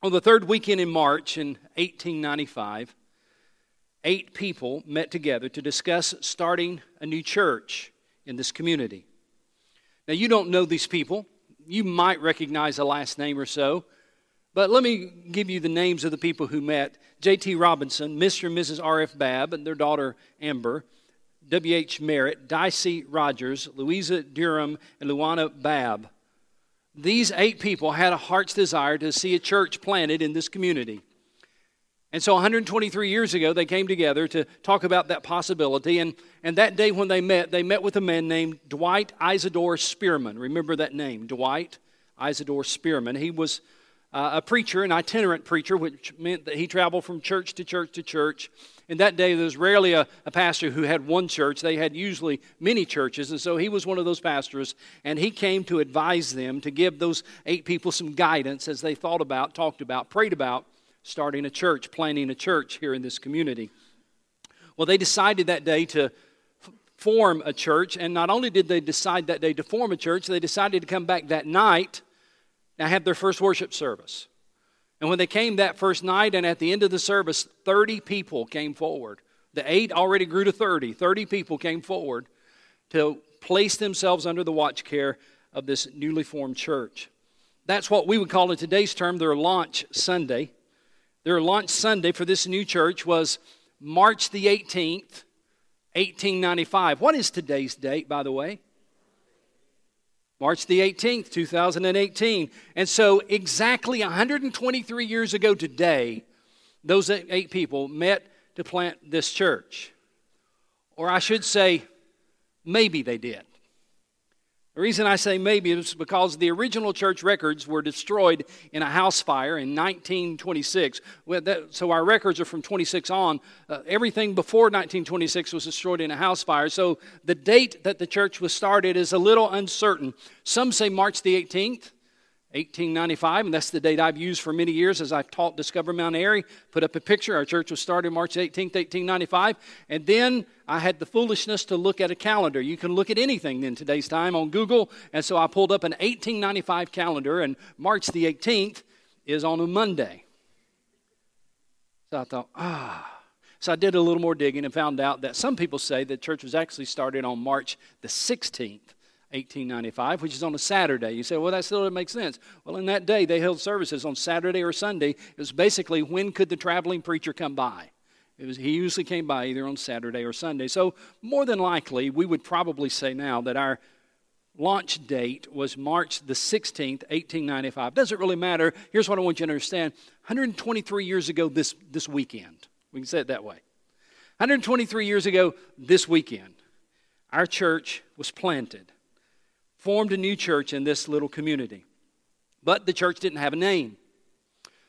On the third weekend in March in 1895, eight people met together to discuss starting a new church in this community. Now, you don't know these people. You might recognize a last name or so. But let me give you the names of the people who met J.T. Robinson, Mr. and Mrs. R.F. Babb, and their daughter Amber, W.H. Merritt, Dicey Rogers, Louisa Durham, and Luana Babb. These eight people had a heart's desire to see a church planted in this community. And so 123 years ago, they came together to talk about that possibility. And, and that day when they met, they met with a man named Dwight Isidore Spearman. Remember that name, Dwight Isidore Spearman. He was uh, a preacher, an itinerant preacher, which meant that he traveled from church to church to church. In that day, there was rarely a, a, pastor who had one church. They had usually many churches. And so he was one of those pastors, and he came to advise them, to give those eight people some guidance as they thought about, talked about, prayed about starting a church, planting a church here in this community. Well, they decided that day to form a church, and not only did they decide that day to form a church, they decided to come back that night and have their first worship service. And when they came that first night, and at the end of the service, 30 people came forward. The eight already grew to 30. 30 people came forward to place themselves under the watch care of this newly formed church. That's what we would call in today's term their launch Sunday. Their launch Sunday for this new church was March the 18th, 1895. What is today's date, by the way? March the 18th, 2018. And so, exactly 123 years ago today, those eight people met to plant this church. Or I should say, maybe they did. The reason I say maybe is because the original church records were destroyed in a house fire in 1926. So our records are from 26 on. Uh, everything before 1926 was destroyed in a house fire. So the date that the church was started is a little uncertain. Some say March the 18th. 1895, and that's the date I've used for many years as I've taught Discover Mount Airy. Put up a picture. Our church was started March 18th, 1895. And then I had the foolishness to look at a calendar. You can look at anything in today's time on Google. And so I pulled up an 1895 calendar, and March the 18th is on a Monday. So I thought, ah. So I did a little more digging and found out that some people say the church was actually started on March the 16th. 1895, which is on a Saturday. You say, well, that still doesn't make sense. Well, in that day, they held services on Saturday or Sunday. It was basically when could the traveling preacher come by? It was, he usually came by either on Saturday or Sunday. So, more than likely, we would probably say now that our launch date was March the 16th, 1895. Doesn't really matter. Here's what I want you to understand 123 years ago this, this weekend, we can say it that way. 123 years ago this weekend, our church was planted formed a new church in this little community. But the church didn't have a name.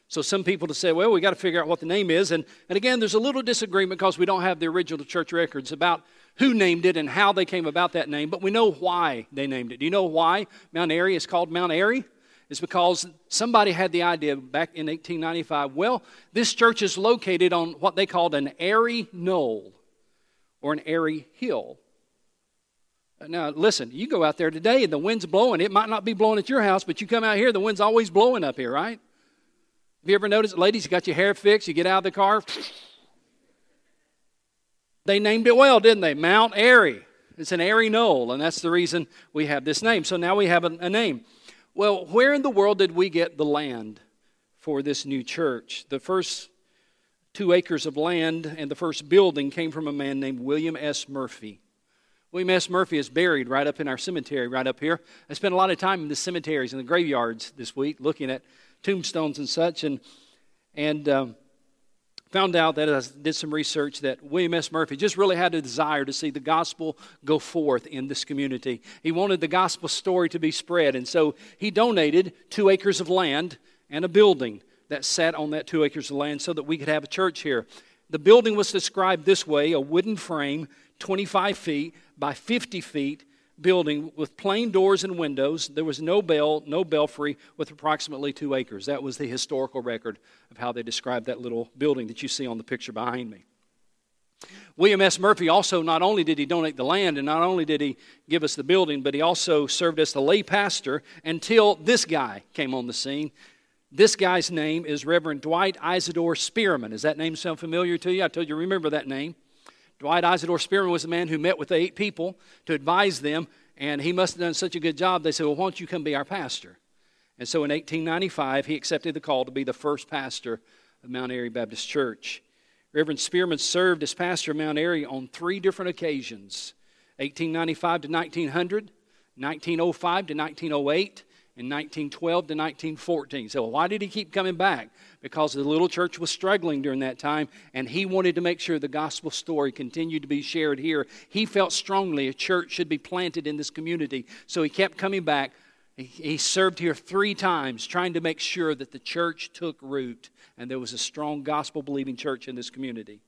So some people to say, well, we got to figure out what the name is. And, and again, there's a little disagreement because we don't have the original church records about who named it and how they came about that name, but we know why they named it. Do you know why Mount Airy is called Mount Airy? It's because somebody had the idea back in 1895 well, this church is located on what they called an airy knoll or an airy hill. Now, listen, you go out there today and the wind's blowing. It might not be blowing at your house, but you come out here, the wind's always blowing up here, right? Have you ever noticed, ladies, you got your hair fixed, you get out of the car? They named it well, didn't they? Mount Airy. It's an airy knoll, and that's the reason we have this name. So now we have a, a name. Well, where in the world did we get the land for this new church? The first two acres of land and the first building came from a man named William S. Murphy. William S. Murphy is buried right up in our cemetery, right up here. I spent a lot of time in the cemeteries and the graveyards this week looking at tombstones and such, and, and um, found out that I did some research that William S. Murphy just really had a desire to see the gospel go forth in this community. He wanted the gospel story to be spread, and so he donated two acres of land and a building that sat on that two acres of land so that we could have a church here. The building was described this way a wooden frame, 25 feet by 50 feet building with plain doors and windows. There was no bell, no belfry, with approximately two acres. That was the historical record of how they described that little building that you see on the picture behind me. William S. Murphy also, not only did he donate the land and not only did he give us the building, but he also served as the lay pastor until this guy came on the scene. This guy's name is Reverend Dwight Isidore Spearman. Does that name sound familiar to you? I told you remember that name. Dwight Isidore Spearman was the man who met with the eight people to advise them, and he must have done such a good job. They said, Well, why don't you come be our pastor? And so in 1895, he accepted the call to be the first pastor of Mount Airy Baptist Church. Reverend Spearman served as pastor of Mount Airy on three different occasions 1895 to 1900, 1905 to 1908, in 1912 to 1914. So, why did he keep coming back? Because the little church was struggling during that time, and he wanted to make sure the gospel story continued to be shared here. He felt strongly a church should be planted in this community, so he kept coming back. He served here three times, trying to make sure that the church took root and there was a strong gospel believing church in this community.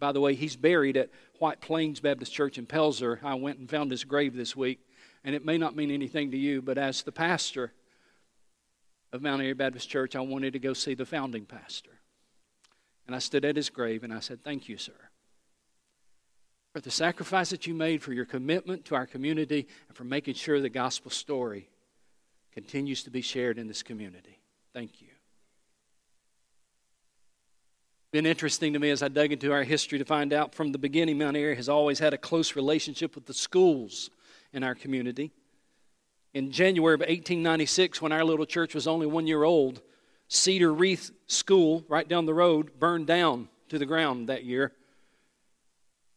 By the way, he's buried at White Plains Baptist Church in Pelzer. I went and found his grave this week and it may not mean anything to you, but as the pastor of Mount Airy Baptist Church, I wanted to go see the founding pastor. And I stood at his grave and I said, Thank you, sir, for the sacrifice that you made, for your commitment to our community, and for making sure the gospel story continues to be shared in this community. Thank you. Been interesting to me as I dug into our history to find out from the beginning, Mount Airy has always had a close relationship with the schools in our community. In January of 1896, when our little church was only one year old, Cedar Wreath School, right down the road, burned down to the ground that year.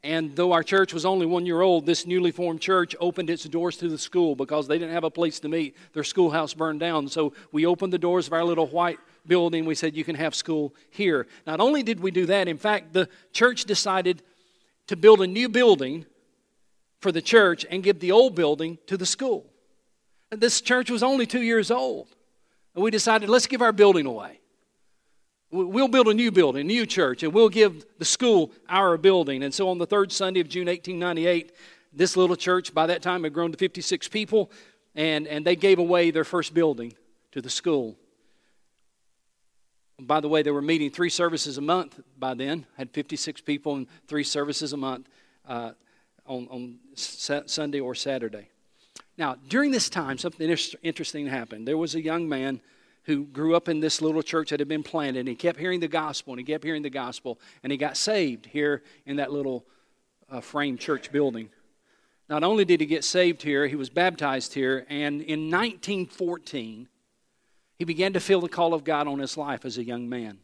And though our church was only one year old, this newly formed church opened its doors to the school because they didn't have a place to meet. Their schoolhouse burned down. So we opened the doors of our little white building. We said, You can have school here. Not only did we do that, in fact, the church decided to build a new building for the church and give the old building to the school. And this church was only two years old. And we decided, let's give our building away. We'll build a new building, a new church, and we'll give the school our building. And so on the third Sunday of June 1898, this little church by that time had grown to 56 people, and, and they gave away their first building to the school. By the way, they were meeting three services a month by then, had 56 people and three services a month. Uh, on, on Sunday or Saturday. Now, during this time, something interesting happened. There was a young man who grew up in this little church that had been planted, and he kept hearing the gospel, and he kept hearing the gospel, and he got saved here in that little uh, frame church building. Not only did he get saved here, he was baptized here, and in 1914, he began to feel the call of God on his life as a young man.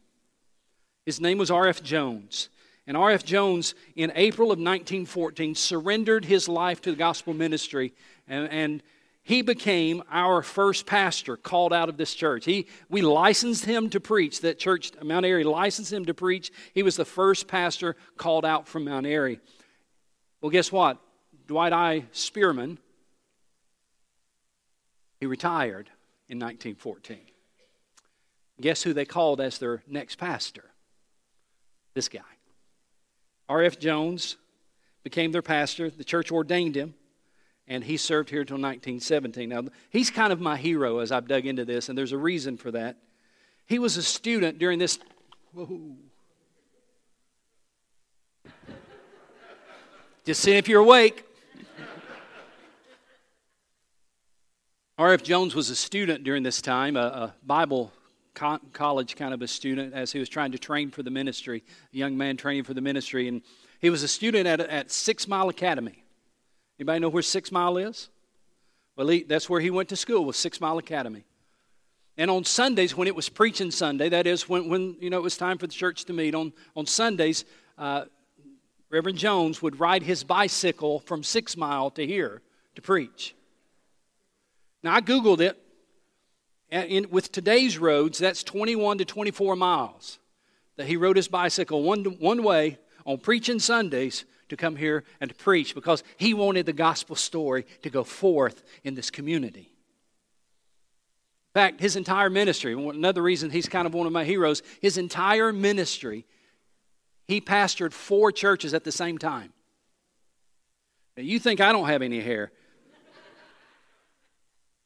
His name was R.F. Jones. And R.F. Jones, in April of 1914, surrendered his life to the gospel ministry, and, and he became our first pastor called out of this church. He, we licensed him to preach. That church, Mount Airy, licensed him to preach. He was the first pastor called out from Mount Airy. Well, guess what? Dwight I. Spearman, he retired in 1914. Guess who they called as their next pastor? This guy. R.F. Jones became their pastor. The church ordained him, and he served here until 1917. Now, he's kind of my hero as I've dug into this, and there's a reason for that. He was a student during this. Whoa. Just see if you're awake. R.F. Jones was a student during this time, a, a Bible college kind of a student as he was trying to train for the ministry, a young man training for the ministry. And he was a student at, at Six Mile Academy. Anybody know where Six Mile is? Well, he, that's where he went to school, was Six Mile Academy. And on Sundays, when it was preaching Sunday, that is when, when you know, it was time for the church to meet, on, on Sundays, uh, Reverend Jones would ride his bicycle from Six Mile to here to preach. Now, I Googled it. In, with today's roads, that's 21 to 24 miles that he rode his bicycle one, one way on preaching Sundays to come here and to preach because he wanted the gospel story to go forth in this community. In fact, his entire ministry, another reason he's kind of one of my heroes, his entire ministry, he pastored four churches at the same time. Now, you think I don't have any hair.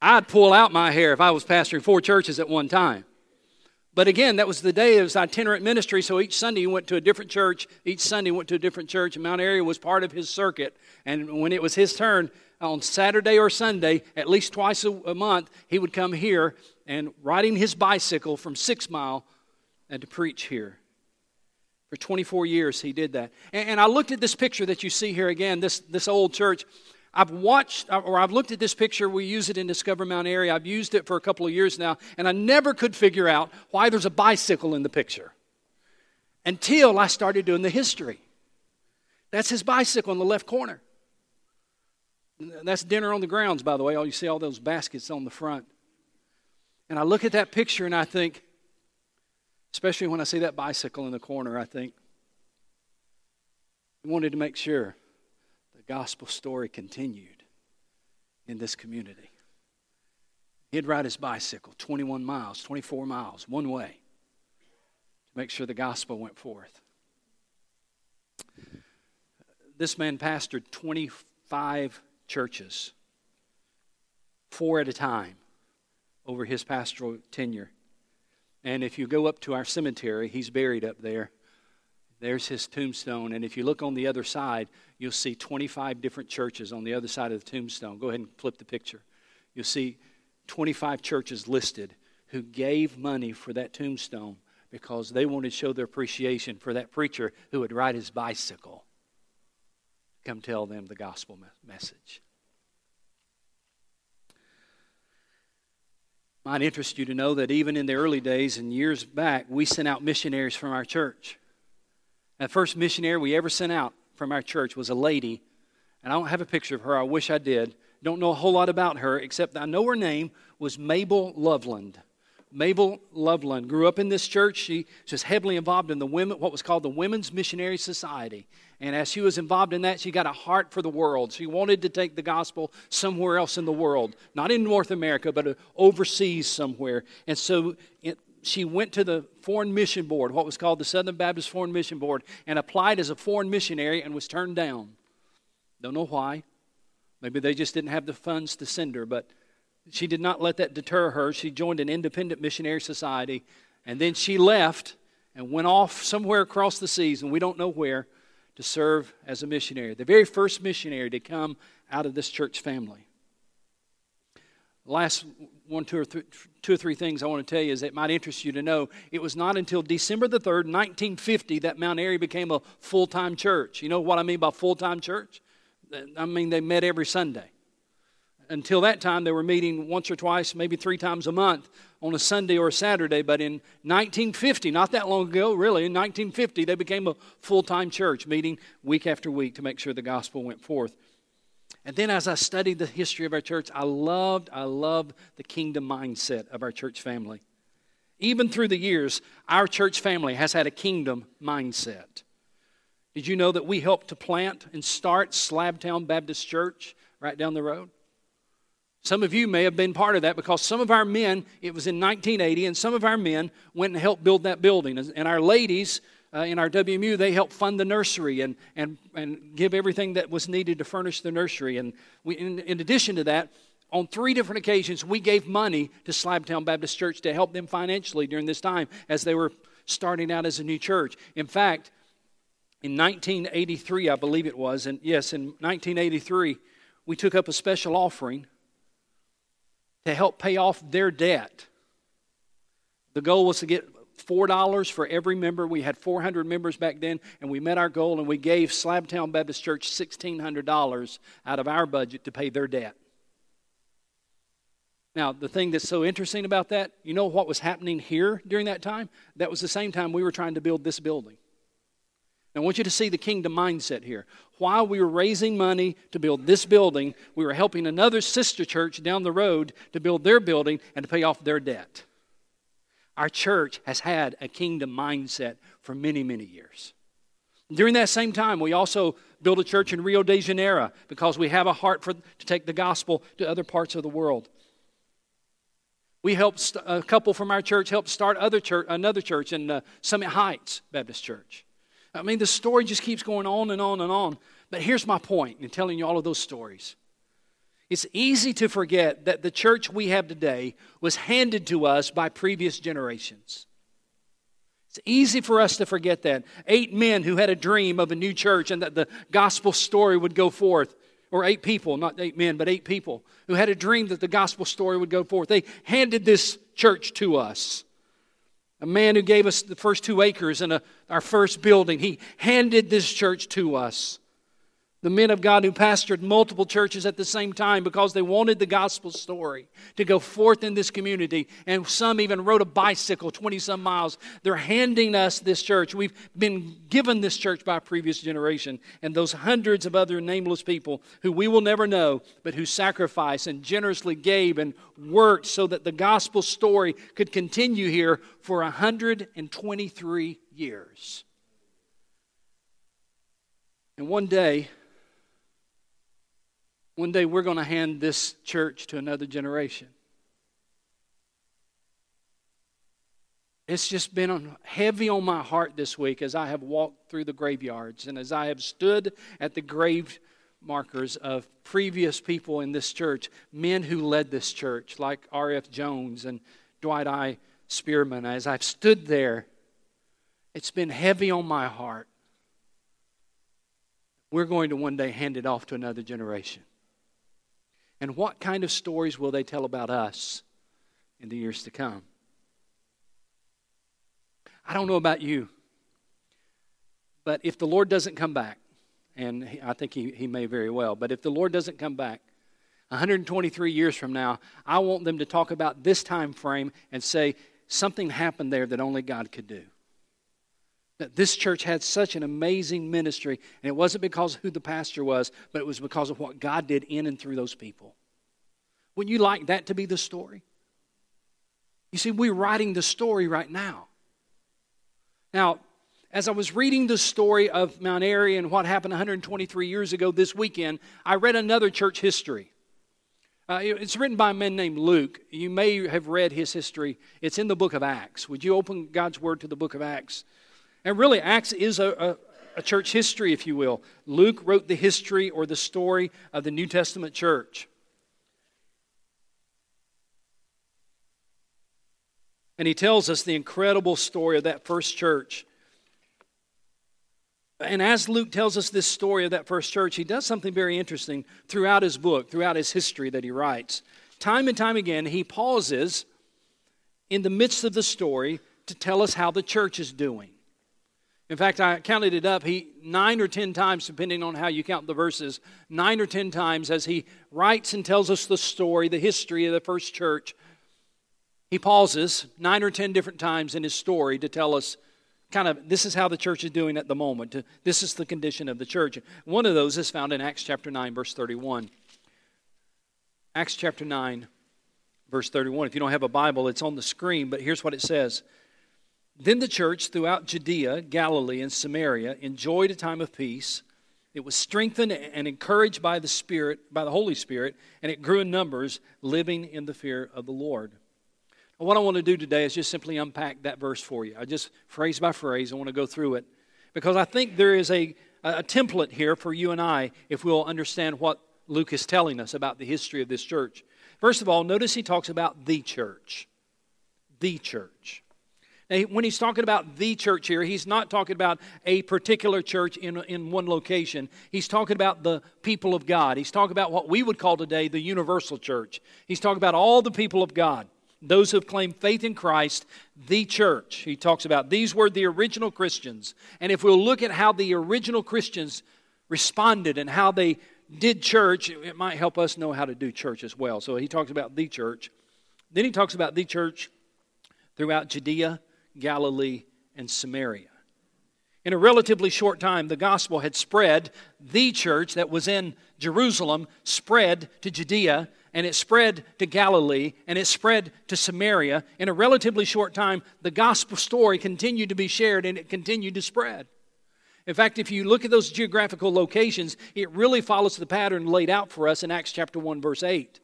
I'd pull out my hair if I was pastoring four churches at one time. But again, that was the day of his itinerant ministry, so each Sunday he went to a different church. Each Sunday he went to a different church, and Mount Airy was part of his circuit. And when it was his turn, on Saturday or Sunday, at least twice a month, he would come here and riding his bicycle from Six Mile and to preach here. For 24 years, he did that. And, and I looked at this picture that you see here again, this, this old church. I've watched uh, or I've looked at this picture. We use it in Discover Mount Airy. I've used it for a couple of years now, and I never could figure out why there's a bicycle in the picture until I started doing the history. That's his bicycle in the left corner. That's dinner on the grounds, by the way. All you see all those baskets on the front. And I look at that picture and I think, especially when I see that bicycle in the corner, I think, we wanted to make sure gospel story continued in this community. He'd ride his bicycle 21 miles, 24 miles, one way, to make sure the gospel went forth. This man pastored 25 churches, four at a time, over his pastoral tenure. And if you go up to our cemetery, he's buried up there. There's his tombstone. And if you look on the other side, you'll see 25 different churches on the other side of the tombstone. Go ahead and flip the picture. You'll see 25 churches listed who gave money for that tombstone because they wanted to show their appreciation for that preacher who would ride his bicycle come tell them the gospel message. Might interest you to know that even in the early days and years back, we sent out missionaries from our church. The first missionary we ever sent out from our church was a lady, and I don't have a picture of her. I wish I did. Don't know a whole lot about her, except I know her name was Mabel Loveland. Mabel Loveland grew up in this church. She was heavily involved in the women, what was called the Women's Missionary Society. And as she was involved in that, she got a heart for the world. She wanted to take the gospel somewhere else in the world, not in North America, but overseas somewhere. And so it, she went to the Foreign Mission Board, what was called the Southern Baptist Foreign Mission Board, and applied as a foreign missionary and was turned down. Don't know why. Maybe they just didn't have the funds to send her, but she did not let that deter her. She joined an independent missionary society, and then she left and went off somewhere across the seas, and we don't know where, to serve as a missionary. The very first missionary to come out of this church family. Last one, two or, th- two or three things I want to tell you is that might interest you to know. It was not until December the 3rd, 1950, that Mount Airy became a full time church. You know what I mean by full time church? I mean, they met every Sunday until that time, they were meeting once or twice, maybe three times a month on a Sunday or a Saturday. But in 1950, not that long ago, really, in 1950, they became a full time church, meeting week after week to make sure the gospel went forth. And then as I studied the history of our church, I loved, I loved the kingdom mindset of our church family. Even through the years, our church family has had a kingdom mindset. Did you know that we helped to plant and start Slabtown Baptist Church right down the road? Some of you may have been part of that because some of our men, it was in 1980, and some of our men went and helped build that building. And our ladies uh, in our WMU, they helped fund the nursery and, and, and give everything that was needed to furnish the nursery. And we, in, in addition to that, on three different occasions, we gave money to Slabtown Baptist Church to help them financially during this time as they were starting out as a new church. In fact, in 1983, I believe it was, and yes, in 1983, we took up a special offering to help pay off their debt. The goal was to get $4 for every member. We had 400 members back then, and we met our goal, and we gave Slabtown Baptist Church $1,600 out of our budget to pay their debt. Now, the thing that's so interesting about that, you know what was happening here during that time? That was the same time we were trying to build this building. Now, I want you to see the kingdom mindset here. While we were raising money to build this building, we were helping another sister church down the road to build their building and to pay off their debt. Our church has had a kingdom mindset for many, many years. During that same time, we also built a church in Rio de Janeiro because we have a heart for, to take the gospel to other parts of the world. We helped a couple from our church help start other church, another church in uh, Summit Heights Baptist Church. I mean, the story just keeps going on and on and on. But here's my point in telling you all of those stories. It's easy to forget that the church we have today was handed to us by previous generations. It's easy for us to forget that. Eight men who had a dream of a new church and that the gospel story would go forth. Or eight people, not eight men, but eight people who had a dream that the gospel story would go forth. They handed this church to us. A man who gave us the first two acres and a, our first building, he handed this church to us the men of God who pastored multiple churches at the same time because they wanted the gospel story to go forth in this community. And some even rode a bicycle 20 some miles. They're handing us this church. We've been given this church by a previous generation. And those hundreds of other nameless people who we will never know, but who sacrificed and generously gave and worked so that the gospel story could continue here for 123 years. And one day, one day we're going to hand this church to another generation. It's just been heavy on my heart this week as I have walked through the graveyards and as I have stood at the grave markers of previous people in this church, men who led this church, like R.F. Jones and Dwight I. Spearman. As I've stood there, it's been heavy on my heart. We're going to one day hand it off to another generation. And what kind of stories will they tell about us in the years to come? I don't know about you, but if the Lord doesn't come back, and I think he, he may very well, but if the Lord doesn't come back, 123 years from now, I want them to talk about this time frame and say something happened there that only God could do. That this church had such an amazing ministry, and it wasn't because of who the pastor was, but it was because of what God did in and through those people. Wouldn't you like that to be the story? You see, we're writing the story right now. Now, as I was reading the story of Mount Airy and what happened 123 years ago this weekend, I read another church history. Uh, it's written by a man named Luke. You may have read his history. It's in the book of Acts. Would you open God's Word to the book of Acts? And really, Acts is a, a, a church history, if you will. Luke wrote the history or the story of the New Testament church. And he tells us the incredible story of that first church. And as Luke tells us this story of that first church, he does something very interesting throughout his book, throughout his history that he writes. Time and time again, he pauses in the midst of the story to tell us how the church is doing. In fact, I counted it up. He nine or ten times, depending on how you count the verses, nine or ten times as he writes and tells us the story, the history of the first church. He pauses nine or ten different times in his story to tell us kind of this is how the church is doing at the moment. This is the condition of the church. One of those is found in Acts chapter 9, verse 31. Acts chapter 9, verse 31. If you don't have a Bible, it's on the screen, but here's what it says. Then the church throughout Judea, Galilee, and Samaria enjoyed a time of peace. It was strengthened and encouraged by the Spirit, by the Holy Spirit, and it grew in numbers, living in the fear of the Lord. what I want to do today is just simply unpack that verse for you. I just phrase by phrase, I want to go through it because I think there is a, a template here for you and I if we'll understand what Luke is telling us about the history of this church. First of all, notice he talks about the church. The church. When he's talking about the church here, he's not talking about a particular church in, in one location. He's talking about the people of God. He's talking about what we would call today the universal church. He's talking about all the people of God, those who have claimed faith in Christ, the church. He talks about these were the original Christians. And if we'll look at how the original Christians responded and how they did church, it might help us know how to do church as well. So he talks about the church. Then he talks about the church throughout Judea Galilee, and Samaria. In a relatively short time, the gospel had spread. The church that was in Jerusalem spread to Judea, and it spread to Galilee, and it spread to Samaria. In a relatively short time, the gospel story continued to be shared and it continued to spread. In fact, if you look at those geographical locations, it really follows the pattern laid out for us in Acts chapter 1, verse 8.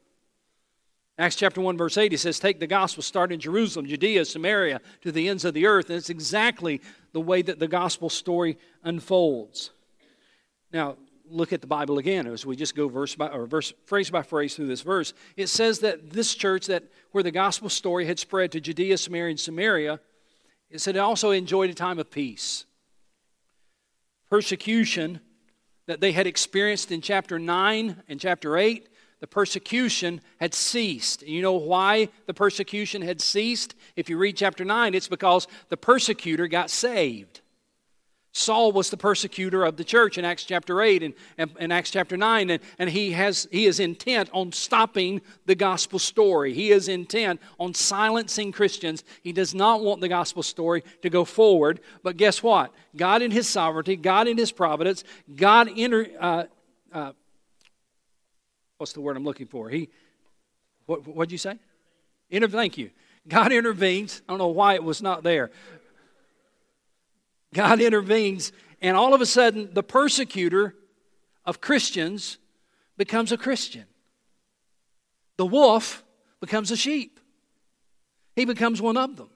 Acts chapter 1, verse 8, he says, Take the gospel, start in Jerusalem, Judea, Samaria, to the ends of the earth. And it's exactly the way that the gospel story unfolds. Now, look at the Bible again as we just go verse by or verse phrase by phrase through this verse. It says that this church that where the gospel story had spread to Judea, Samaria, and Samaria, It said it also enjoyed a time of peace. Persecution that they had experienced in chapter 9 and chapter 8, the persecution had ceased. You know why the persecution had ceased? If you read chapter 9, it's because the persecutor got saved. Saul was the persecutor of the church in Acts chapter 8 and, and, and, Acts chapter 9, and, and he, has, he is intent on stopping the gospel story. He is intent on silencing Christians. He does not want the gospel story to go forward. But guess what? God in His sovereignty, God in His providence, God inter, uh, uh, what's the word I'm looking for? He, what did you say? Inter, thank you. God intervenes. I don't know why it was not there. God intervenes, and all of a sudden, the persecutor of Christians becomes a Christian. The wolf becomes a sheep. He becomes one of them.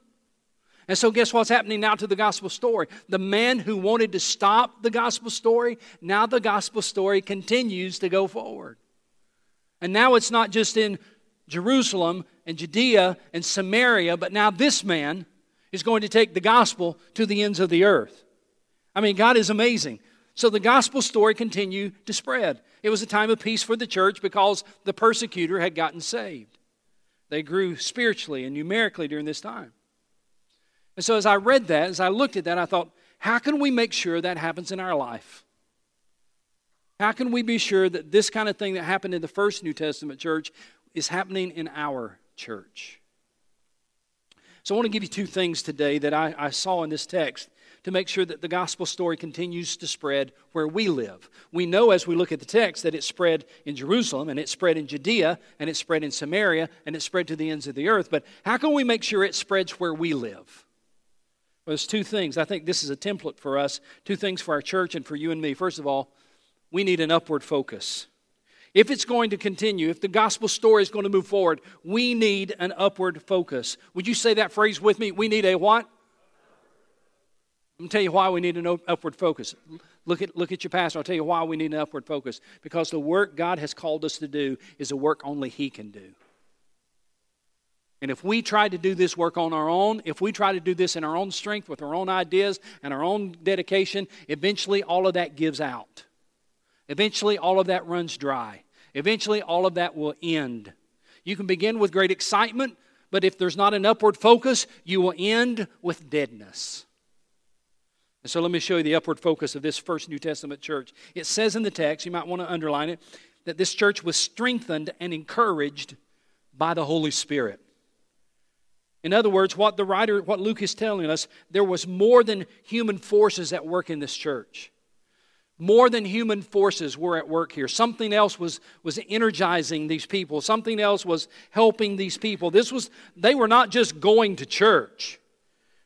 And so, guess what's happening now to the gospel story? The man who wanted to stop the gospel story, now the gospel story continues to go forward. And now it's not just in Jerusalem and Judea and Samaria, but now this man is going to take the gospel to the ends of the earth. I mean, God is amazing. So the gospel story continued to spread. It was a time of peace for the church because the persecutor had gotten saved. They grew spiritually and numerically during this time. And so as I read that, as I looked at that, I thought, how can we make sure that happens in our life? How can we be sure that this kind of thing that happened in the first New Testament church is happening in our church? So I want to give you two things today that I, I saw in this text to make sure that the gospel story continues to spread where we live. We know as we look at the text that it spread in Jerusalem and it spread in Judea and it spread in Samaria and it spread to the ends of the earth. But how can we make sure it spreads where we live? Well, there's two things. I think this is a template for us, two things for our church and for you and me. First of all, we need an upward focus. If it's going to continue, if the gospel story is going to move forward, we need an upward focus. Would you say that phrase with me? We need a what? Let me tell you why we need an upward focus. Look at, look at your pastor. I'll tell you why we need an upward focus. Because the work God has called us to do is a work only He can do. And if we try to do this work on our own, if we try to do this in our own strength, with our own ideas and our own dedication, eventually all of that gives out. Eventually, all of that runs dry. Eventually, all of that will end. You can begin with great excitement, but if there's not an upward focus, you will end with deadness. And so, let me show you the upward focus of this first New Testament church. It says in the text, you might want to underline it, that this church was strengthened and encouraged by the Holy Spirit. In other words, what the writer, what Luke is telling us, there was more than human forces at work in this church. More than human forces were at work here. Something else was, was energizing these people. Something else was helping these people. This was, they were not just going to church.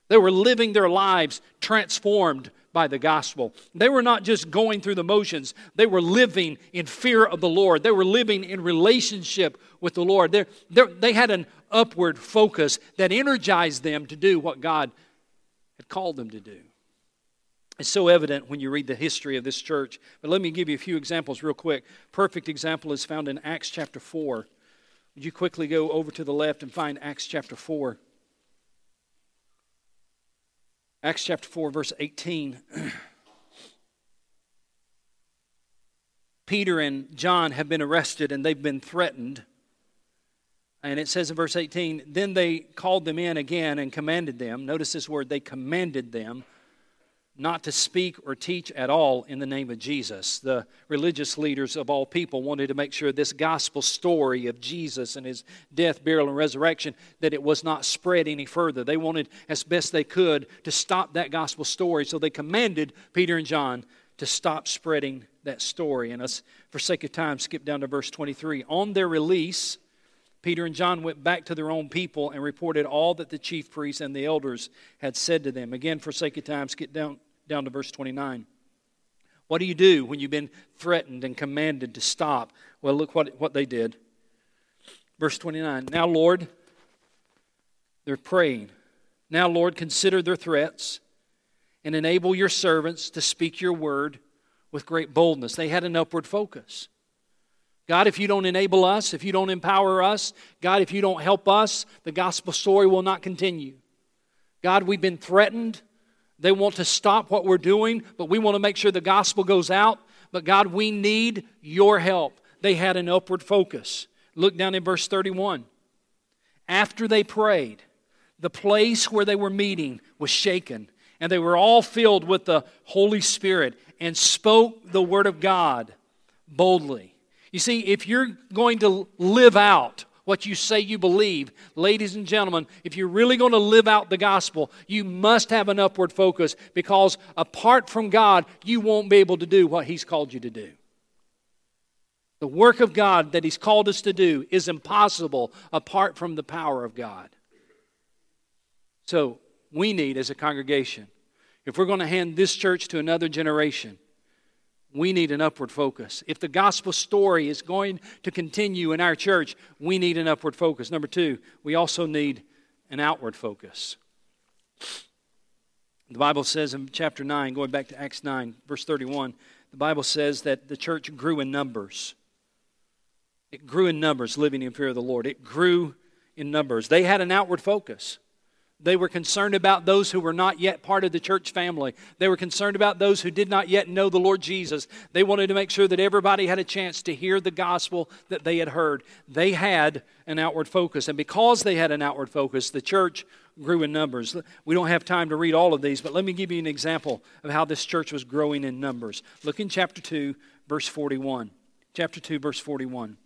They were living their lives transformed by the gospel. They were not just going through the motions, they were living in fear of the Lord. They were living in relationship with the Lord. They're, they're, they had an upward focus that energized them to do what God had called them to do. It's so evident when you read the history of this church. But let me give you a few examples real quick. Perfect example is found in Acts chapter 4. Would you quickly go over to the left and find Acts chapter 4? Acts chapter 4, verse 18. Peter and John have been arrested and they've been threatened. And it says in verse 18, then they called them in again and commanded them. Notice this word, they commanded them not to speak or teach at all in the name of Jesus. The religious leaders of all people wanted to make sure this gospel story of Jesus and his death, burial, and resurrection that it was not spread any further. They wanted as best they could to stop that gospel story, so they commanded Peter and John to stop spreading that story. And us, for sake of time, skip down to verse 23. On their release, Peter and John went back to their own people and reported all that the chief priests and the elders had said to them. Again, for sake of time, skip down down to verse 29. What do you do when you've been threatened and commanded to stop? Well, look what, what they did. Verse 29. Now, Lord, they're praying. Now, Lord, consider their threats and enable your servants to speak your word with great boldness. They had an upward focus. God, if you don't enable us, if you don't empower us, God, if you don't help us, the gospel story will not continue. God, we've been threatened. They want to stop what we're doing, but we want to make sure the gospel goes out. But God, we need your help. They had an upward focus. Look down in verse 31. After they prayed, the place where they were meeting was shaken, and they were all filled with the Holy Spirit and spoke the word of God boldly. You see, if you're going to live out what you say you believe, ladies and gentlemen, if you're really going to live out the gospel, you must have an upward focus because apart from God, you won't be able to do what He's called you to do. The work of God that He's called us to do is impossible apart from the power of God. So, we need as a congregation, if we're going to hand this church to another generation, we need an upward focus. If the gospel story is going to continue in our church, we need an upward focus. Number two, we also need an outward focus. The Bible says in chapter 9, going back to Acts 9, verse 31, the Bible says that the church grew in numbers. It grew in numbers, living in fear of the Lord. It grew in numbers. They had an outward focus. They were concerned about those who were not yet part of the church family. They were concerned about those who did not yet know the Lord Jesus. They wanted to make sure that everybody had a chance to hear the gospel that they had heard. They had an outward focus. And because they had an outward focus, the church grew in numbers. We don't have time to read all of these, but let me give you an example of how this church was growing in numbers. Look in chapter 2, verse 41. Chapter 2, verse 41.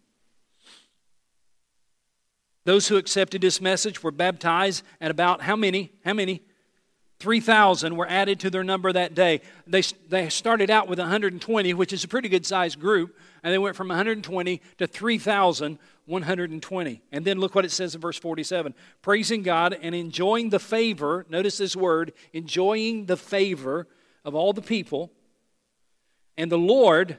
Those who accepted this message were baptized at about how many? How many? 3,000 were added to their number that day. They, they started out with 120, which is a pretty good sized group, and they went from 120 to 3,120. And then look what it says in verse 47 praising God and enjoying the favor, notice this word, enjoying the favor of all the people. And the Lord,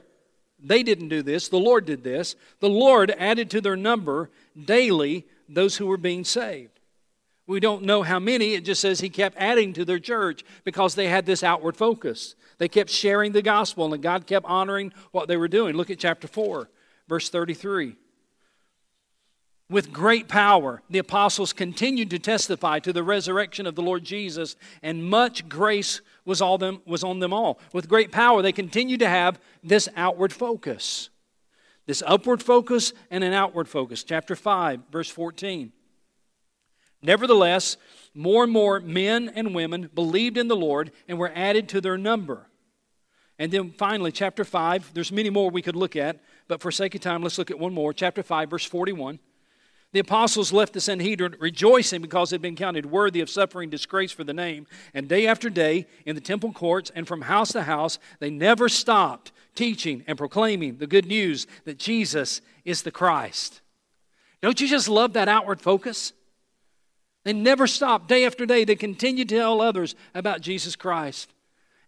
they didn't do this, the Lord did this. The Lord added to their number daily those who were being saved. We don't know how many, it just says he kept adding to their church because they had this outward focus. They kept sharing the gospel and God kept honoring what they were doing. Look at chapter 4, verse 33. With great power, the apostles continued to testify to the resurrection of the Lord Jesus, and much grace was, all them, was on them all. With great power, they continued to have this outward focus. This upward focus and an outward focus. Chapter 5, verse 14. Nevertheless, more and more men and women believed in the Lord and were added to their number. And then finally, chapter 5, there's many more we could look at, but for sake of time, let's look at one more. Chapter 5, verse 41. The apostles left the Sanhedrin rejoicing because they'd been counted worthy of suffering disgrace for the name. And day after day, in the temple courts and from house to house, they never stopped teaching and proclaiming the good news that Jesus is the Christ. Don't you just love that outward focus? They never stopped. Day after day, they continued to tell others about Jesus Christ.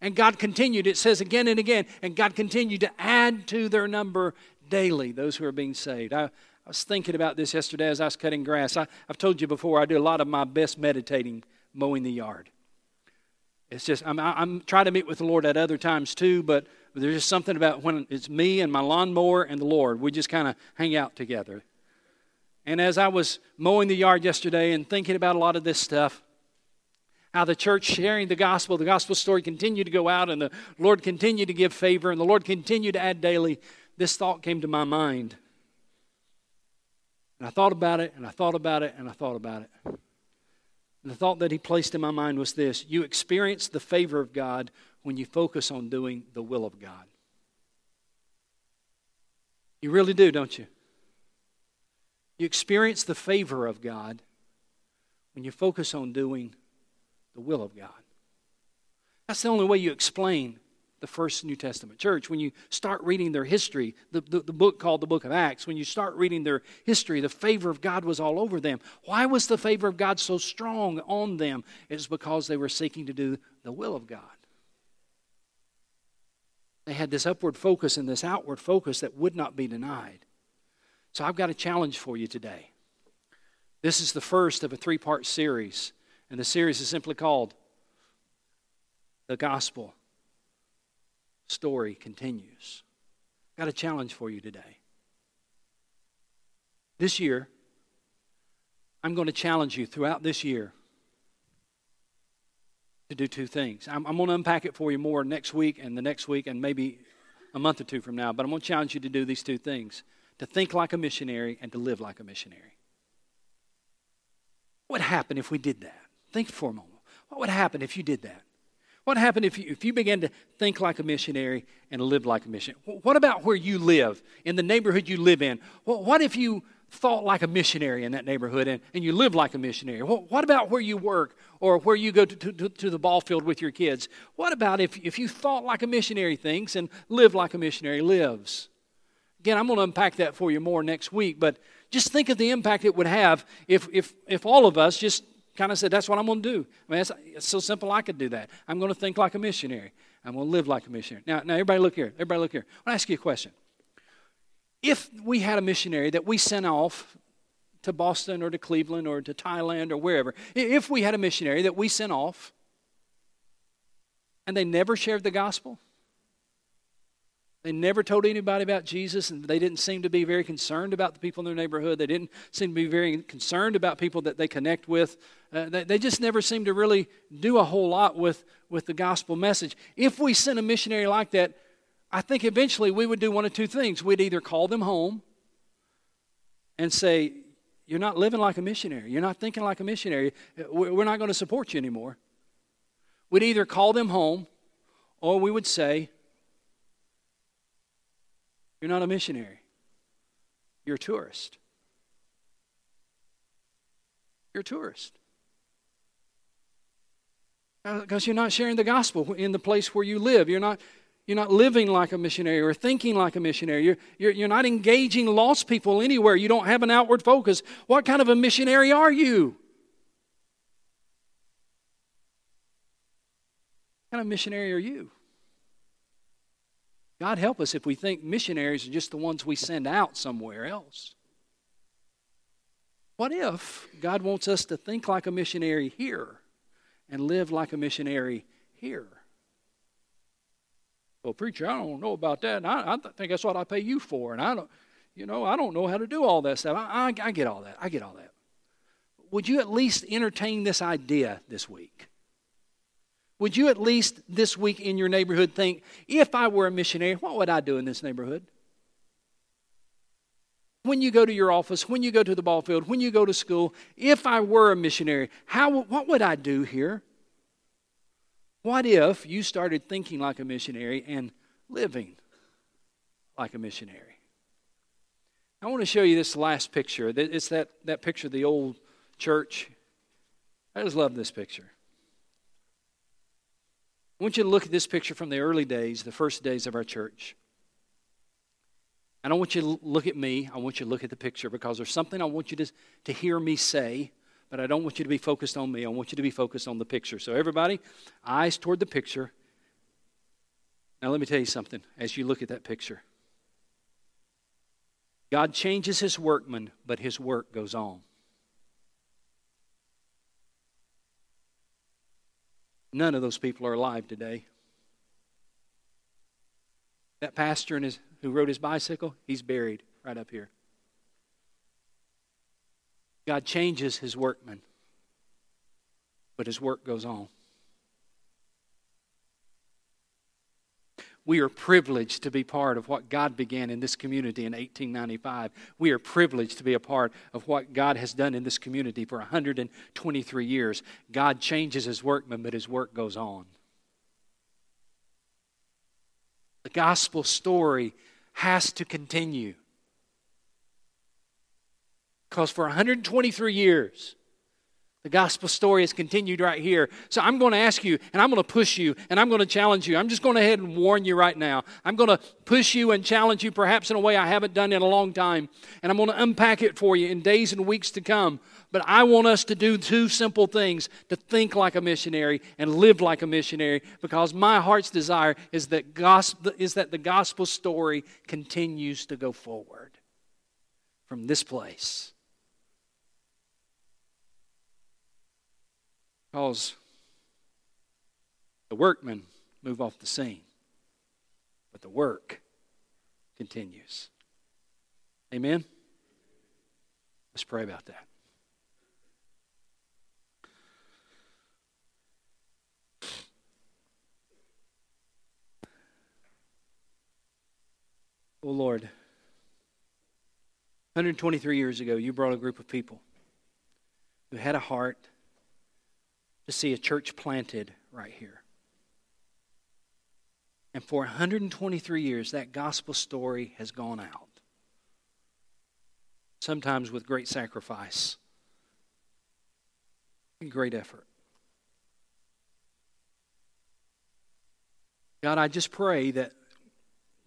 And God continued, it says again and again, and God continued to add to their number daily those who are being saved. I, I was thinking about this yesterday as I was cutting grass. I, have told you before, I do a lot of my best meditating mowing the yard. It's just, I'm, I'm trying to meet with the Lord at other times too, but there's just something about when it's me and my lawnmower and the Lord. We just kind of hang out together. And as I was mowing the yard yesterday and thinking about a lot of this stuff, how the church sharing the gospel, the gospel story continued to go out, and the Lord continued to give favor, and the Lord continued to add daily, this thought came to my mind. And I thought about it, and I thought about it, and I thought about it. And the thought that he placed in my mind was this you experience the favor of God when you focus on doing the will of God. You really do, don't you? You experience the favor of God when you focus on doing the will of God. That's the only way you explain the first New Testament church. When you start reading their history, the, the, the, book called the book of Acts, when you start reading their history, the favor of God was all over them. Why was the favor of God so strong on them? It's because they were seeking to do the will of God. They had this upward focus and this outward focus that would not be denied. So I've got a challenge for you today. This is the first of a three part series, and the series is simply called The Gospel story continues. Got a challenge for you today. This year, I'm going to challenge you throughout this year to do two things. I'm, I'm going to unpack it for you more next week and the next week and maybe a month or two from now, but I'm going to challenge you to do these two things to think like a missionary and to live like a missionary. What would happen if we did that? Think for a moment. What would happen if you did that? What happened if you, if you began to think like a missionary and live like a missionary? What about where you live, in the neighborhood you live in? What if you thought like a missionary in that neighborhood and, and you live like a missionary? What, what about where you work or where you go to, to, to the ball field with your kids? What about if, if you thought like a missionary thinks and live like a missionary lives? Again, I'm going to unpack that for you more next week, but just think of the impact it would have if, if, if all of us just kind of said, That's what I'm going to do. I mean, it's, it's so simple I could do that. I'm going to think like a missionary. I'm going to live like a missionary. Now, now, everybody look here. Everybody look here. I want to ask you a question. If we had a missionary that we sent off to Boston or to Cleveland or to Thailand or wherever, if we had a missionary that we sent off and they never shared the gospel, they never told anybody about Jesus, and they didn't seem to be very concerned about the people in their neighborhood. They didn't seem to be very concerned about people that they connect with. Uh, they, they just never seemed to really do a whole lot with, with the gospel message. If we sent a missionary like that, I think eventually we would do one of two things. We'd either call them home and say, You're not living like a missionary. You're not thinking like a missionary. We're not going to support you anymore. We'd either call them home or we would say, you're not a missionary, you're a tourist. You're a tourist. Because you're not sharing the gospel in the place where you live. You're not, you're not living like a missionary or thinking like a missionary. You're, you're, you're not engaging lost people anywhere. You don't have an outward focus. What kind of a missionary are you? What kind of missionary are you? God help us if we think missionaries are just the ones we send out somewhere else. What if God wants us to think like a missionary here and live like a missionary here? Well, preacher, I don't know about that. I, I, think that's what I pay you for, and I don't, you know, I don't know how to do all that stuff. I, I, I get all that. I get all that. Would you at least entertain this idea this week? Would you at least this week in your neighborhood think, if I were a missionary, what would I do in this neighborhood? When you go to your office, when you go to the ball field, when you go to school, if I were a missionary, how, what would I do here? What if you started thinking like a missionary and living like a missionary? I want to show you this last picture. It's that, that picture of the old church. I just love this picture. I want you to look at this picture from the early days, the first days of our church. I don't want you to look at me. I want you to look at the picture because there's something I want you to, to hear me say, but I don't want you to be focused on me. I want you to be focused on the picture. So, everybody, eyes toward the picture. Now, let me tell you something as you look at that picture. God changes his workman, but his work goes on. None of those people are alive today. That pastor his, who rode his bicycle, he's buried right up here. God changes his workmen, but his work goes on. We are privileged to be part of what God began in this community in 1895. We are privileged to be a part of what God has done in this community for 123 years. God changes his workmen, but his work goes on. The gospel story has to continue. Because for 123 years, the gospel story is continued right here. So I'm going to ask you, and I'm going to push you, and I'm going to challenge you. I'm just going to ahead and warn you right now. I'm going to push you and challenge you perhaps in a way I haven't done in a long time. And I'm going to unpack it for you in days and weeks to come. But I want us to do two simple things to think like a missionary and live like a missionary because my heart's desire is that, gospel, is that the gospel story continues to go forward from this place. Because the workmen move off the scene, but the work continues. Amen? Let's pray about that. Oh Lord, 123 years ago, you brought a group of people who had a heart to see a church planted right here. And for 123 years, that gospel story has gone out. Sometimes with great sacrifice and great effort. God, I just pray that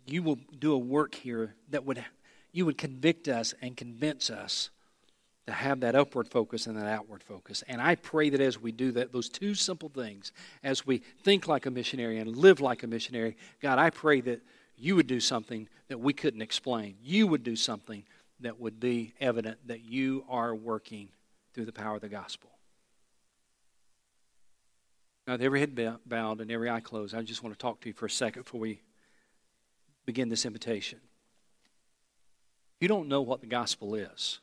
you will do a work here that would you would convict us and convince us to have that upward focus and that outward focus. And I pray that as we do that, those two simple things, as we think like a missionary and live like a missionary, God, I pray that you would do something that we couldn't explain. You would do something that would be evident that you are working through the power of the gospel. Now, with every head bowed and every eye closed, I just want to talk to you for a second before we begin this invitation. You don't know what the gospel is.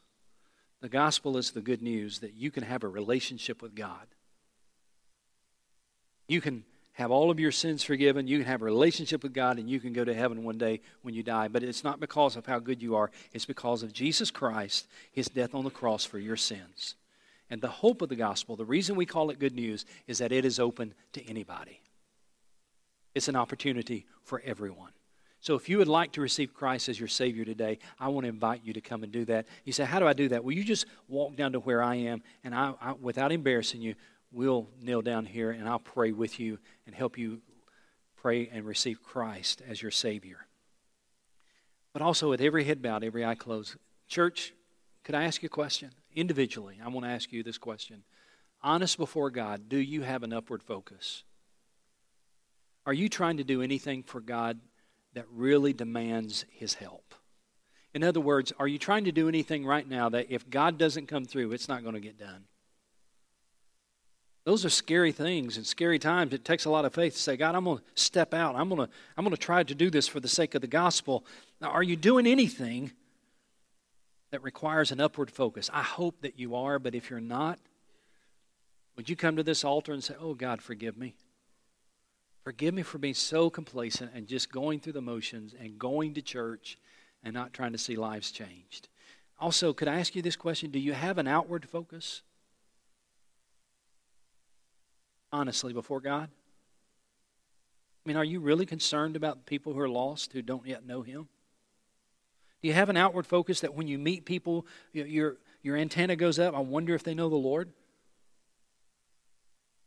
The gospel is the good news that you can have a relationship with God. You can have all of your sins forgiven, you can have a relationship with God, and you can go to heaven one day when you die. But it's not because of how good you are, it's because of Jesus Christ, his death on the cross for your sins. And the hope of the gospel, the reason we call it good news, is that it is open to anybody. It's an opportunity for everyone. So if you would like to receive Christ as your Savior today, I want to invite you to come and do that. You say, How do I do that? Well, you just walk down to where I am, and I, I, without embarrassing you, we'll kneel down here and I'll pray with you and help you pray and receive Christ as your Savior. But also, with every head bowed, every eye closed, church, could I ask you a question? Individually, I want to ask you this question. Honest before God, do you have an upward focus? Are you trying to do anything for God that really demands His help. In other words, are you trying to do anything right now that if God doesn't come through, it's not going to get done? Those are scary things and scary times. It takes a lot of faith to say, God, I'm going to step out. I'm going to, I'm going to try to do this for the sake of the gospel. Now, are you doing anything that requires an upward focus? I hope that you are, but if you're not, would you come to this altar and say, Oh, God, forgive me? Forgive me for being so complacent and just going through the motions and going to church and not trying to see lives changed. Also, could I ask you this question? Do you have an outward focus? Honestly, before God? I mean, are you really concerned about people who are lost who don't yet know Him? Do you have an outward focus that when you meet people, your, your antenna goes up? I wonder if they know the Lord?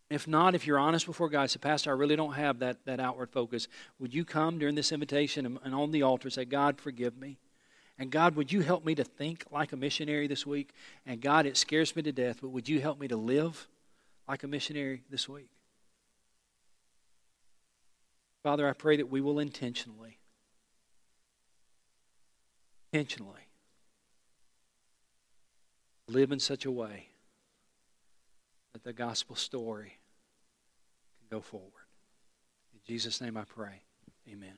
If not, if you're honest before God, say, Pastor, I really don't have that, that outward focus. Would you come during this invitation and, and on the altar say, God, forgive me? And God, would you help me to think like a missionary this week? And God, it scares me to death, but would you help me to live like a missionary this week? Father, I pray that we will intentionally, intentionally live in such a way that the gospel story can go forward. In Jesus' name I pray. Amen.